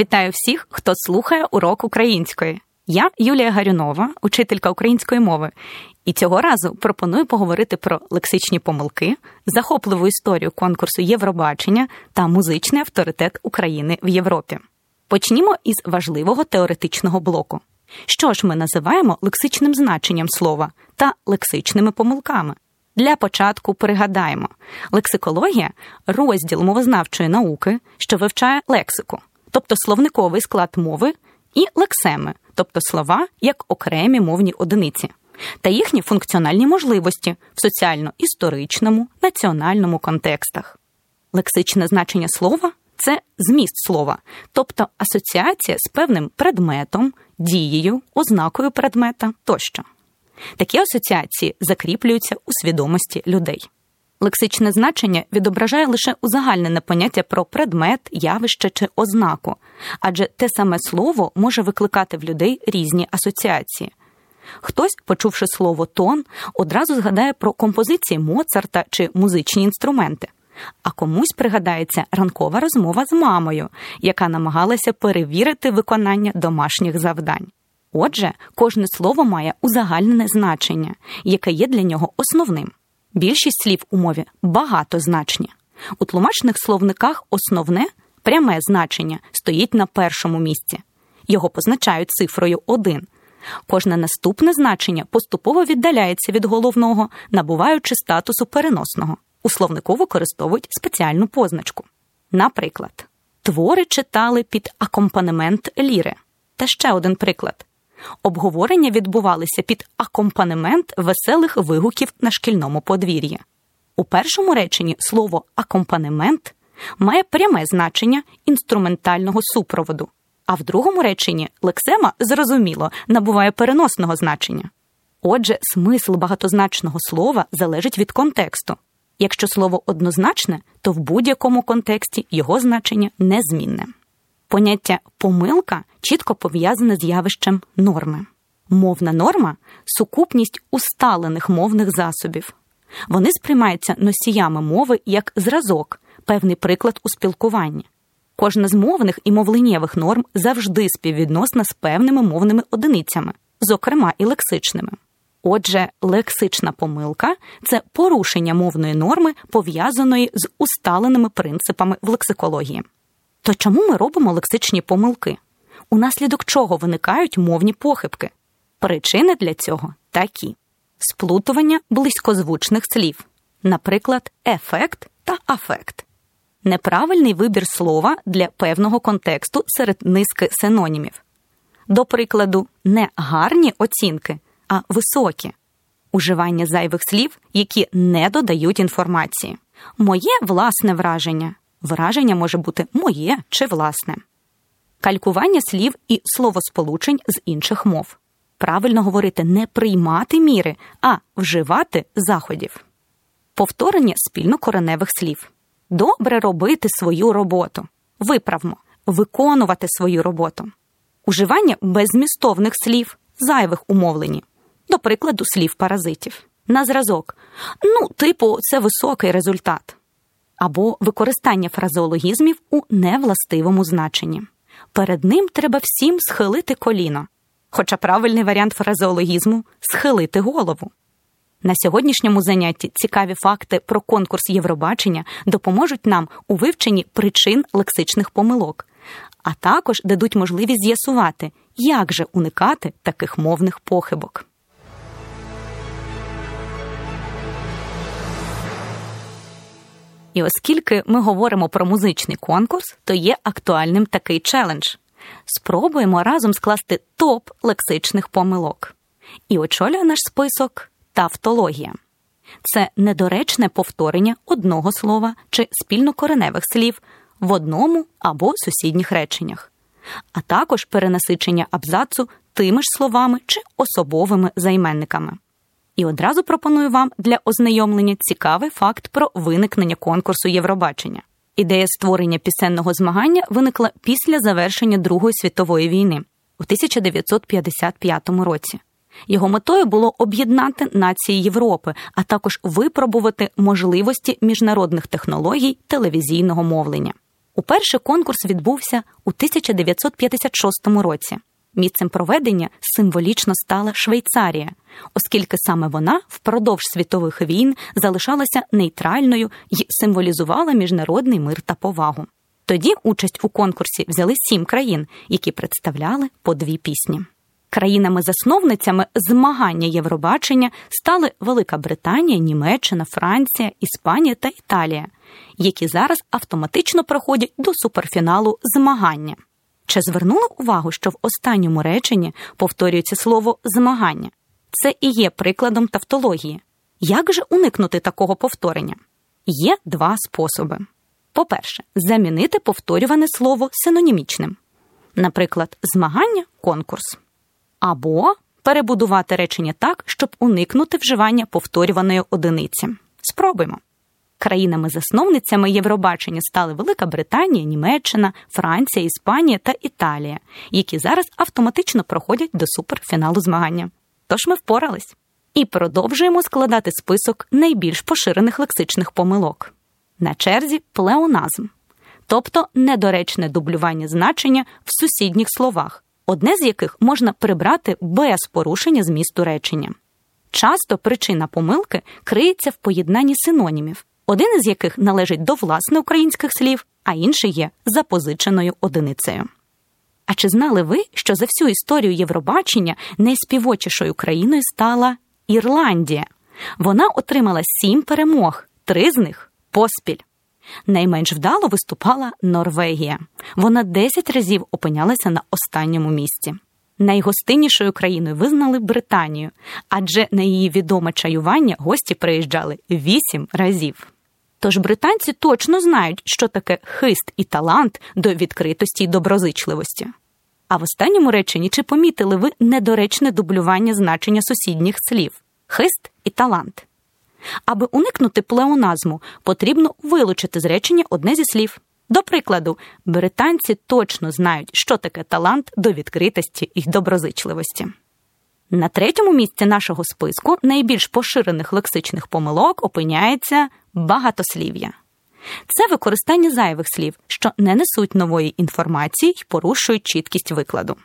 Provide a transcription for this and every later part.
Вітаю всіх, хто слухає урок української. Я Юлія Гарюнова, учителька української мови, і цього разу пропоную поговорити про лексичні помилки, захопливу історію конкурсу Євробачення та музичний авторитет України в Європі. Почнімо із важливого теоретичного блоку. Що ж ми називаємо лексичним значенням слова та лексичними помилками? Для початку пригадаємо, лексикологія розділ мовознавчої науки, що вивчає лексику тобто словниковий склад мови, і лексеми, тобто слова як окремі мовні одиниці, та їхні функціональні можливості в соціально-історичному, національному контекстах. Лексичне значення слова це зміст слова, тобто асоціація з певним предметом, дією, ознакою предмета тощо. Такі асоціації закріплюються у свідомості людей. Лексичне значення відображає лише узагальнене поняття про предмет, явище чи ознаку, адже те саме слово може викликати в людей різні асоціації. Хтось, почувши слово тон, одразу згадає про композиції Моцарта чи музичні інструменти, а комусь пригадається ранкова розмова з мамою, яка намагалася перевірити виконання домашніх завдань. Отже, кожне слово має узагальнене значення, яке є для нього основним. Більшість слів у мові багатозначні. У тлумачних словниках основне пряме значення стоїть на першому місці. Його позначають цифрою 1. Кожне наступне значення поступово віддаляється від головного, набуваючи статусу переносного. У словнику використовують спеціальну позначку. Наприклад, твори читали під акомпанемент ліри. Та ще один приклад. Обговорення відбувалися під акомпанемент веселих вигуків на шкільному подвір'ї. У першому реченні слово акомпанемент має пряме значення інструментального супроводу, а в другому реченні лексема зрозуміло набуває переносного значення. Отже, смисл багатозначного слова залежить від контексту. Якщо слово однозначне, то в будь-якому контексті його значення незмінне. Поняття помилка чітко пов'язане з явищем норми. Мовна норма сукупність усталених мовних засобів. Вони сприймаються носіями мови як зразок, певний приклад у спілкуванні. Кожна з мовних і мовленнєвих норм завжди співвідносна з певними мовними одиницями, зокрема і лексичними. Отже, лексична помилка це порушення мовної норми, пов'язаної з усталеними принципами в лексикології. То чому ми робимо лексичні помилки? Унаслідок чого виникають мовні похибки? Причини для цього такі: сплутування близькозвучних слів, наприклад, ефект та афект, неправильний вибір слова для певного контексту серед низки синонімів. До прикладу, не гарні оцінки, а високі, уживання зайвих слів, які не додають інформації. Моє власне враження. Враження може бути моє чи власне, калькування слів і словосполучень з інших мов. Правильно говорити не приймати міри, а вживати заходів, повторення спільнокореневих слів. Добре робити свою роботу. Виправмо, виконувати свою роботу, уживання беззмістовних слів, зайвих умовлені, до прикладу, слів паразитів. На зразок. Ну, типу, це високий результат або використання фразеологізмів у невластивому значенні. Перед ним треба всім схилити коліно, хоча правильний варіант фразеологізму схилити голову. На сьогоднішньому занятті цікаві факти про конкурс Євробачення допоможуть нам у вивченні причин лексичних помилок, а також дадуть можливість з'ясувати, як же уникати таких мовних похибок. І оскільки ми говоримо про музичний конкурс, то є актуальним такий челендж. Спробуємо разом скласти топ лексичних помилок. І очолює наш список тавтологія. Це недоречне повторення одного слова чи спільнокореневих слів в одному або сусідніх реченнях. а також перенасичення абзацу тими ж словами чи особовими займенниками. І одразу пропоную вам для ознайомлення цікавий факт про виникнення конкурсу Євробачення. Ідея створення пісенного змагання виникла після завершення Другої світової війни у 1955 році. Його метою було об'єднати нації Європи, а також випробувати можливості міжнародних технологій телевізійного мовлення. Уперше конкурс відбувся у 1956 році. Місцем проведення символічно стала Швейцарія, оскільки саме вона впродовж світових війн залишалася нейтральною і символізувала міжнародний мир та повагу. Тоді участь у конкурсі взяли сім країн, які представляли по дві пісні. Країнами-засновницями змагання Євробачення стали Велика Британія, Німеччина, Франція, Іспанія та Італія, які зараз автоматично проходять до суперфіналу змагання. Чи звернули увагу, що в останньому реченні повторюється слово змагання? Це і є прикладом тавтології. Як же уникнути такого повторення? Є два способи. По-перше, замінити повторюване слово синонімічним, наприклад, змагання конкурс. Або перебудувати речення так, щоб уникнути вживання повторюваної одиниці. Спробуємо. Країнами-засновницями Євробачення стали Велика Британія, Німеччина, Франція, Іспанія та Італія, які зараз автоматично проходять до суперфіналу змагання. Тож ми впорались і продовжуємо складати список найбільш поширених лексичних помилок. На черзі плеоназм, тобто недоречне дублювання значення в сусідніх словах, одне з яких можна прибрати без порушення змісту речення. Часто причина помилки криється в поєднанні синонімів, один із яких належить до власне українських слів, а інший є запозиченою одиницею. А чи знали ви, що за всю історію Євробачення найспівочішою країною стала Ірландія? Вона отримала сім перемог, три з них поспіль. Найменш вдало виступала Норвегія. Вона 10 разів опинялася на останньому місці. Найгостиннішою країною визнали Британію, адже на її відоме чаювання гості приїжджали 8 разів. Тож британці точно знають, що таке хист і талант до відкритості й доброзичливості. А в останньому реченні чи помітили ви недоречне дублювання значення сусідніх слів хист і талант. Аби уникнути плеоназму, потрібно вилучити з речення одне зі слів. До прикладу, британці точно знають, що таке талант до відкритості і доброзичливості. На третьому місці нашого списку найбільш поширених лексичних помилок опиняється багатослів'я. Це використання зайвих слів, що не несуть нової інформації й порушують чіткість викладу.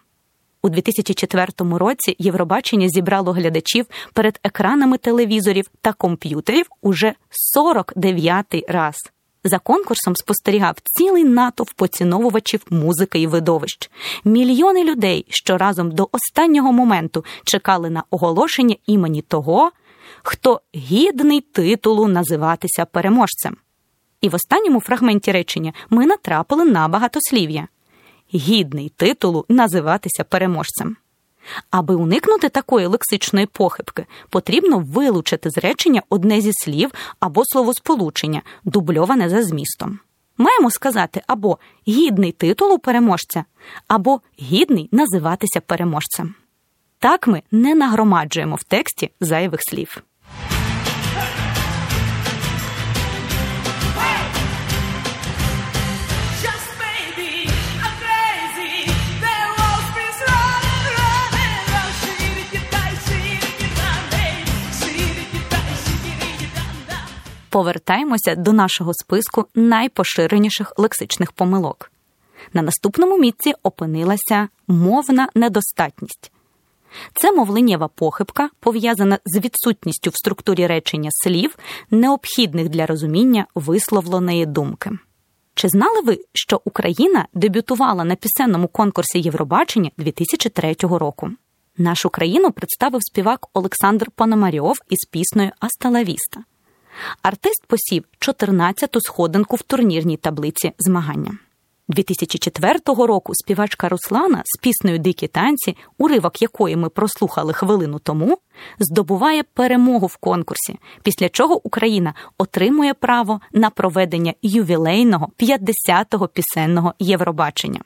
У 2004 році Євробачення зібрало глядачів перед екранами телевізорів та комп'ютерів уже 49-й раз. За конкурсом спостерігав цілий натовп поціновувачів музики і видовищ. Мільйони людей, що разом до останнього моменту чекали на оголошення імені того, хто гідний титулу називатися переможцем. І в останньому фрагменті речення ми натрапили на багатослів'я гідний титулу називатися переможцем. Аби уникнути такої лексичної похибки, потрібно вилучити з речення одне зі слів або словосполучення, дубльоване за змістом. Маємо сказати або гідний титулу переможця, або гідний називатися переможцем. Так ми не нагромаджуємо в тексті зайвих слів. повертаємося до нашого списку найпоширеніших лексичних помилок. На наступному місці опинилася мовна недостатність. Це мовленнєва похибка, пов'язана з відсутністю в структурі речення слів, необхідних для розуміння висловленої думки. Чи знали ви, що Україна дебютувала на пісенному конкурсі Євробачення 2003 року? Нашу країну представив співак Олександр Пономарьов із піснею Асталавіста. Артист посів 14-ту сходинку в турнірній таблиці змагання. 2004 року співачка Руслана з піснею Дикі танці, уривок якої ми прослухали хвилину тому, здобуває перемогу в конкурсі, після чого Україна отримує право на проведення ювілейного 50-го пісенного Євробачення.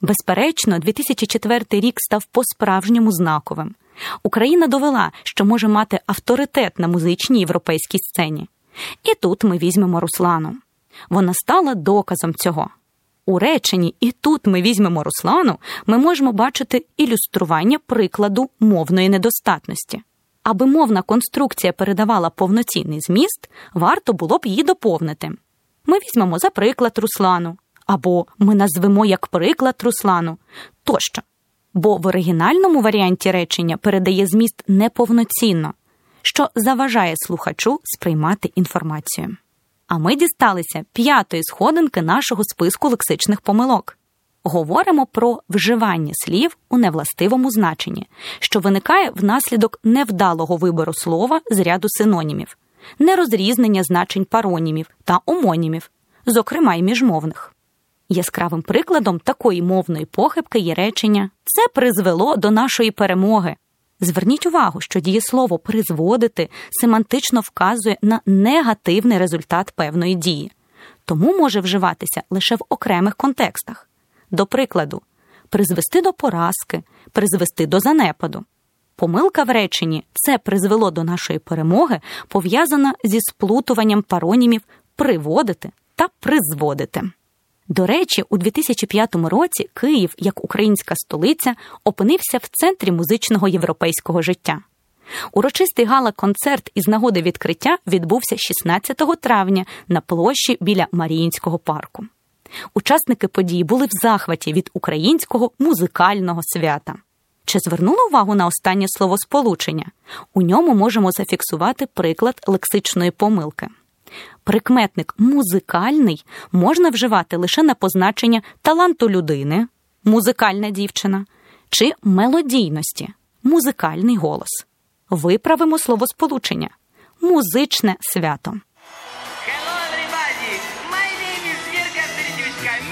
Безперечно, 2004 рік став по-справжньому знаковим. Україна довела, що може мати авторитет на музичній європейській сцені. І тут ми візьмемо Руслану. Вона стала доказом цього. У реченні і тут ми візьмемо Руслану, ми можемо бачити ілюстрування прикладу мовної недостатності. Аби мовна конструкція передавала повноцінний зміст, варто було б її доповнити. Ми візьмемо за приклад Руслану, або ми назвемо як приклад Руслану тощо. Бо в оригінальному варіанті речення передає зміст неповноцінно, що заважає слухачу сприймати інформацію. А ми дісталися п'ятої сходинки нашого списку лексичних помилок. Говоримо про вживання слів у невластивому значенні, що виникає внаслідок невдалого вибору слова з ряду синонімів, нерозрізнення значень паронімів та омонімів, зокрема й міжмовних. Яскравим прикладом такої мовної похибки є речення це призвело до нашої перемоги. Зверніть увагу, що дієслово призводити семантично вказує на негативний результат певної дії, тому може вживатися лише в окремих контекстах. До прикладу, призвести до поразки, призвести до занепаду. Помилка в реченні це призвело до нашої перемоги, пов'язана зі сплутуванням паронімів приводити та призводити. До речі, у 2005 році Київ, як українська столиця, опинився в центрі музичного європейського життя. Урочистий гала-концерт із нагоди відкриття відбувся 16 травня на площі біля Маріїнського парку. Учасники події були в захваті від українського музикального свята. Чи звернули увагу на останнє словосполучення? У ньому можемо зафіксувати приклад лексичної помилки. Прикметник музикальний можна вживати лише на позначення таланту людини, музикальна дівчина, чи мелодійності, музикальний голос. Виправимо словосполучення музичне свято. Hello, everybody. My name is Verka Serdiuchka.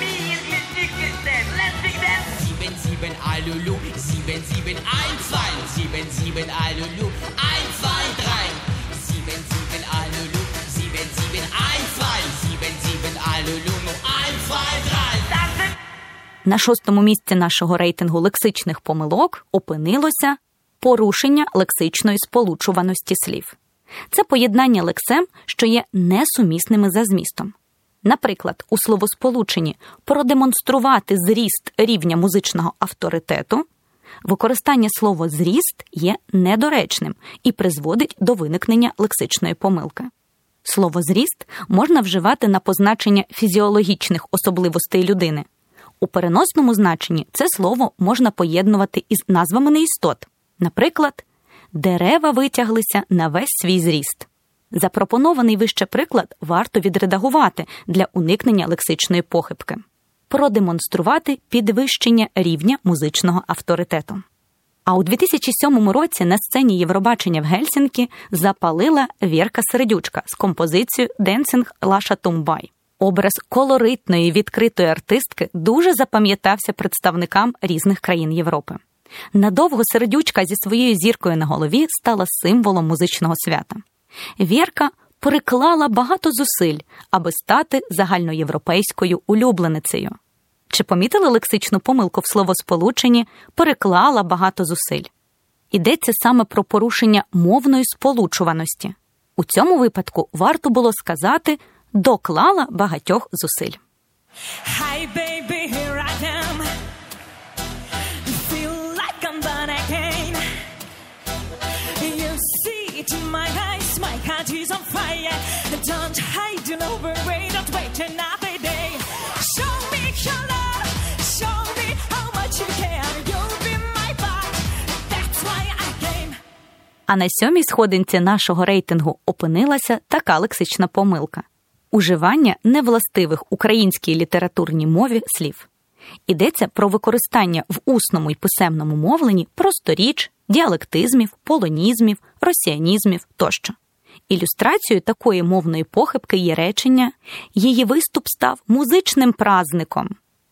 На шостому місці нашого рейтингу лексичних помилок опинилося порушення лексичної сполучуваності слів. Це поєднання лексем, що є несумісними за змістом. Наприклад, у словосполученні продемонструвати зріст рівня музичного авторитету використання слова зріст є недоречним і призводить до виникнення лексичної помилки. Слово зріст можна вживати на позначення фізіологічних особливостей людини. У переносному значенні це слово можна поєднувати із назвами неістот. Наприклад, дерева витяглися на весь свій зріст. Запропонований вище приклад варто відредагувати для уникнення лексичної похибки, продемонструвати підвищення рівня музичного авторитету. А у 2007 році на сцені Євробачення в Гельсінкі запалила Вірка Сердючка з композицією «Dancing Лаша Тумбай. Образ колоритної відкритої артистки дуже запам'ятався представникам різних країн Європи. Надовго сердючка зі своєю зіркою на голові стала символом музичного свята. Вірка приклала багато зусиль, аби стати загальноєвропейською улюбленицею. Чи помітили лексичну помилку в словосполученні переклала багато зусиль? Йдеться саме про порушення мовної сполучуваності. У цьому випадку варто було сказати доклала багатьох зусиль. Hi, baby, here I am. Feel like I'm born again. You see it in my eyes, my heart is on fire. Don't hide, don't overwait, don't wait another day. Show me your love, show me how much you care. You'll be my back, that's why I came. А на сьомій сходинці нашого рейтингу опинилася така лексична помилка уживання невластивих українській літературній мові слів. Йдеться про використання в усному й писемному мовленні просторіч, діалектизмів, полонізмів, росіанізмів тощо. Ілюстрацією такої мовної похибки є речення її виступ став музичним празником.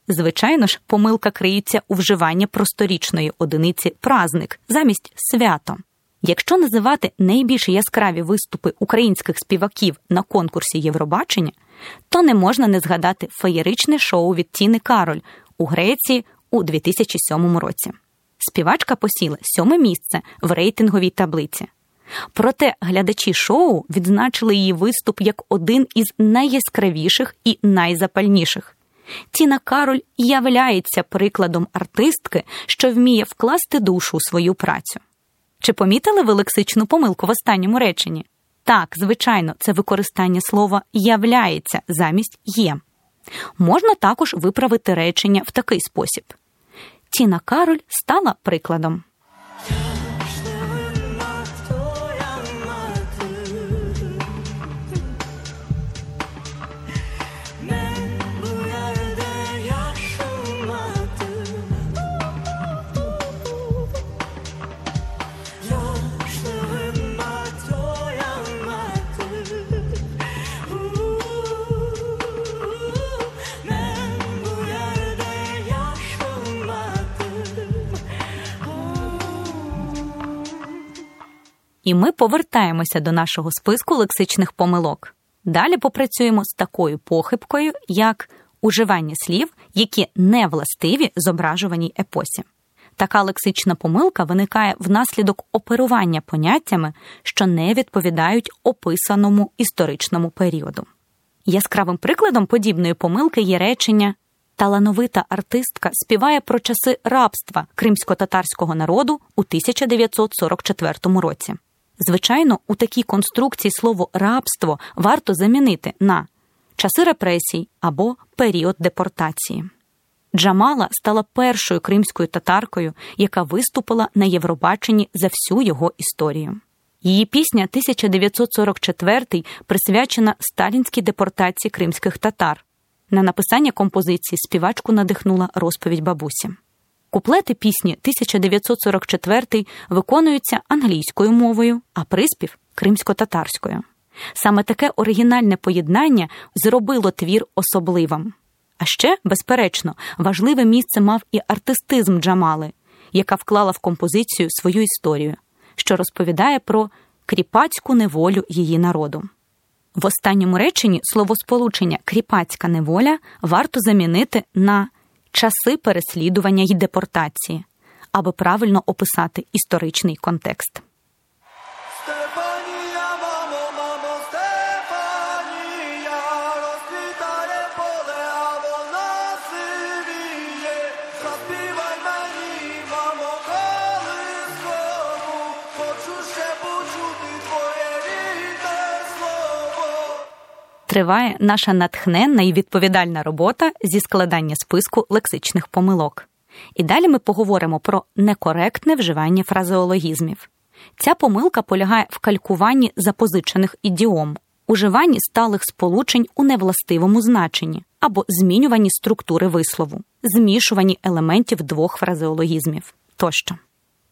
Звичайно ж, помилка криється у вживанні просторічної одиниці празник замість свято. Якщо називати найбільш яскраві виступи українських співаків на конкурсі Євробачення, то не можна не згадати феєричне шоу від Тіни Кароль у Греції у 2007 році. Співачка посіла сьоме місце в рейтинговій таблиці. Проте глядачі шоу відзначили її виступ як один із найяскравіших і найзапальніших. Тіна Кароль являється прикладом артистки, що вміє вкласти душу у свою працю. Чи помітили ви лексичну помилку в останньому реченні? Так, звичайно, це використання слова являється замість є. Можна також виправити речення в такий спосіб: Тіна Кароль стала прикладом. І ми повертаємося до нашого списку лексичних помилок. Далі попрацюємо з такою похибкою, як уживання слів, які не властиві зображуваній епосі. Така лексична помилка виникає внаслідок оперування поняттями, що не відповідають описаному історичному періоду. Яскравим прикладом подібної помилки є речення талановита артистка співає про часи рабства кримсько-татарського народу у 1944 році. Звичайно, у такій конструкції слово рабство варто замінити на часи репресій або період депортації. Джамала стала першою кримською татаркою, яка виступила на Євробаченні за всю його історію. Її пісня 1944 присвячена сталінській депортації кримських татар. На написання композиції співачку надихнула розповідь бабусі. Куплети пісні 1944 виконуються англійською мовою, а приспів кримсько-татарською. Саме таке оригінальне поєднання зробило твір особливим. А ще, безперечно, важливе місце мав і артистизм Джамали, яка вклала в композицію свою історію, що розповідає про кріпацьку неволю її народу. В останньому реченні словосполучення кріпацька неволя варто замінити на часи переслідування й депортації, аби правильно описати історичний контекст. Триває наша натхненна і відповідальна робота зі складання списку лексичних помилок. І далі ми поговоримо про некоректне вживання фразеологізмів. Ця помилка полягає в калькуванні запозичених ідіом, уживанні сталих сполучень у невластивому значенні або змінюванні структури вислову, змішуванні елементів двох фразеологізмів тощо.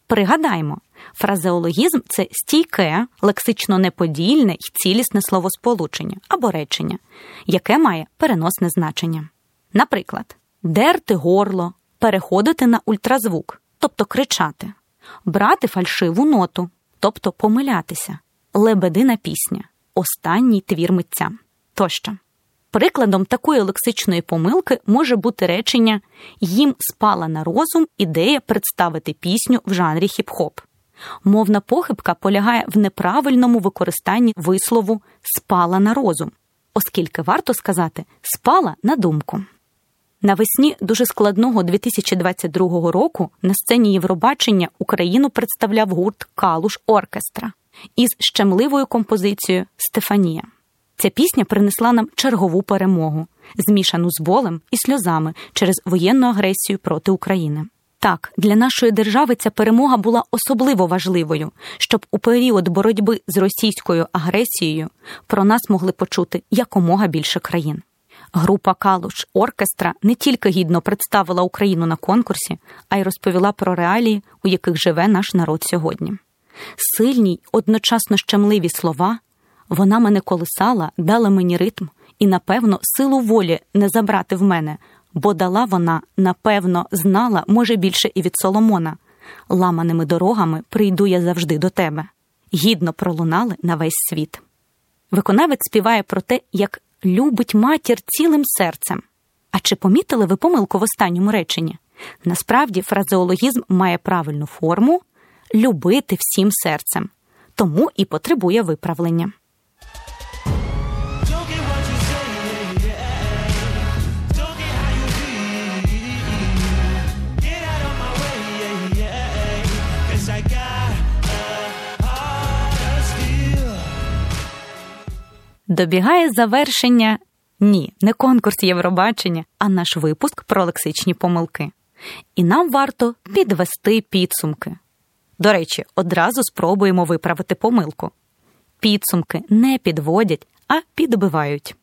Пригадаємо, фразеологізм це стійке, лексично неподільне й цілісне словосполучення або речення, яке має переносне значення. Наприклад, дерти горло, переходити на ультразвук, тобто кричати, брати фальшиву ноту, тобто помилятися, лебедина пісня, останній твір митця тощо. Прикладом такої лексичної помилки може бути речення їм спала на розум ідея представити пісню в жанрі хіп-хоп. Мовна похибка полягає в неправильному використанні вислову спала на розум, оскільки варто сказати спала на думку. Навесні дуже складного 2022 року на сцені Євробачення Україну представляв гурт Калуш Оркестра із щемливою композицією Стефанія. Ця пісня принесла нам чергову перемогу, змішану з болем і сльозами через воєнну агресію проти України. Так, для нашої держави ця перемога була особливо важливою, щоб у період боротьби з російською агресією про нас могли почути якомога більше країн. Група Калуш Оркестра не тільки гідно представила Україну на конкурсі, а й розповіла про реалії, у яких живе наш народ сьогодні. Сильні одночасно щемливі слова вона мене колисала, дала мені ритм і, напевно, силу волі не забрати в мене, бо дала вона, напевно, знала, може, більше і від Соломона. Ламаними дорогами прийду я завжди до тебе. Гідно пролунали на весь світ. Виконавець співає про те, як любить матір цілим серцем. А чи помітили ви помилку в останньому реченні? Насправді фразеологізм має правильну форму любити всім серцем, тому і потребує виправлення. Добігає завершення ні, не конкурс Євробачення, а наш випуск про лексичні помилки. І нам варто підвести підсумки. До речі, одразу спробуємо виправити помилку. Підсумки не підводять, а підбивають.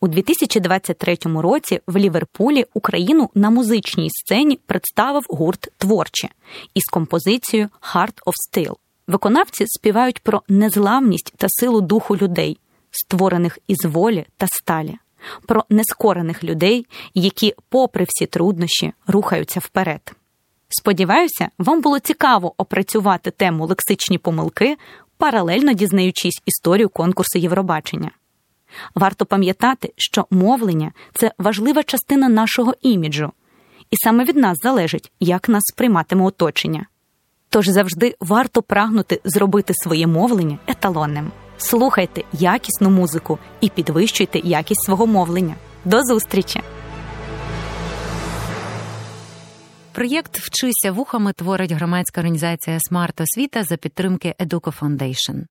У 2023 році в Ліверпулі Україну на музичній сцені представив гурт творче із композицією Heart of Steel. Виконавці співають про незламність та силу духу людей, створених із волі та сталі, про нескорених людей, які, попри всі труднощі, рухаються вперед. Сподіваюся, вам було цікаво опрацювати тему лексичні помилки, паралельно дізнаючись історію конкурсу Євробачення. Варто пам'ятати, що мовлення це важлива частина нашого іміджу, і саме від нас залежить, як нас сприйматиме оточення. Тож завжди варто прагнути зробити своє мовлення еталонним. Слухайте якісну музику і підвищуйте якість свого мовлення. До зустрічі! Проєкт Вчися вухами творить громадська організація Смарт Освіта за підтримки Educo Foundation.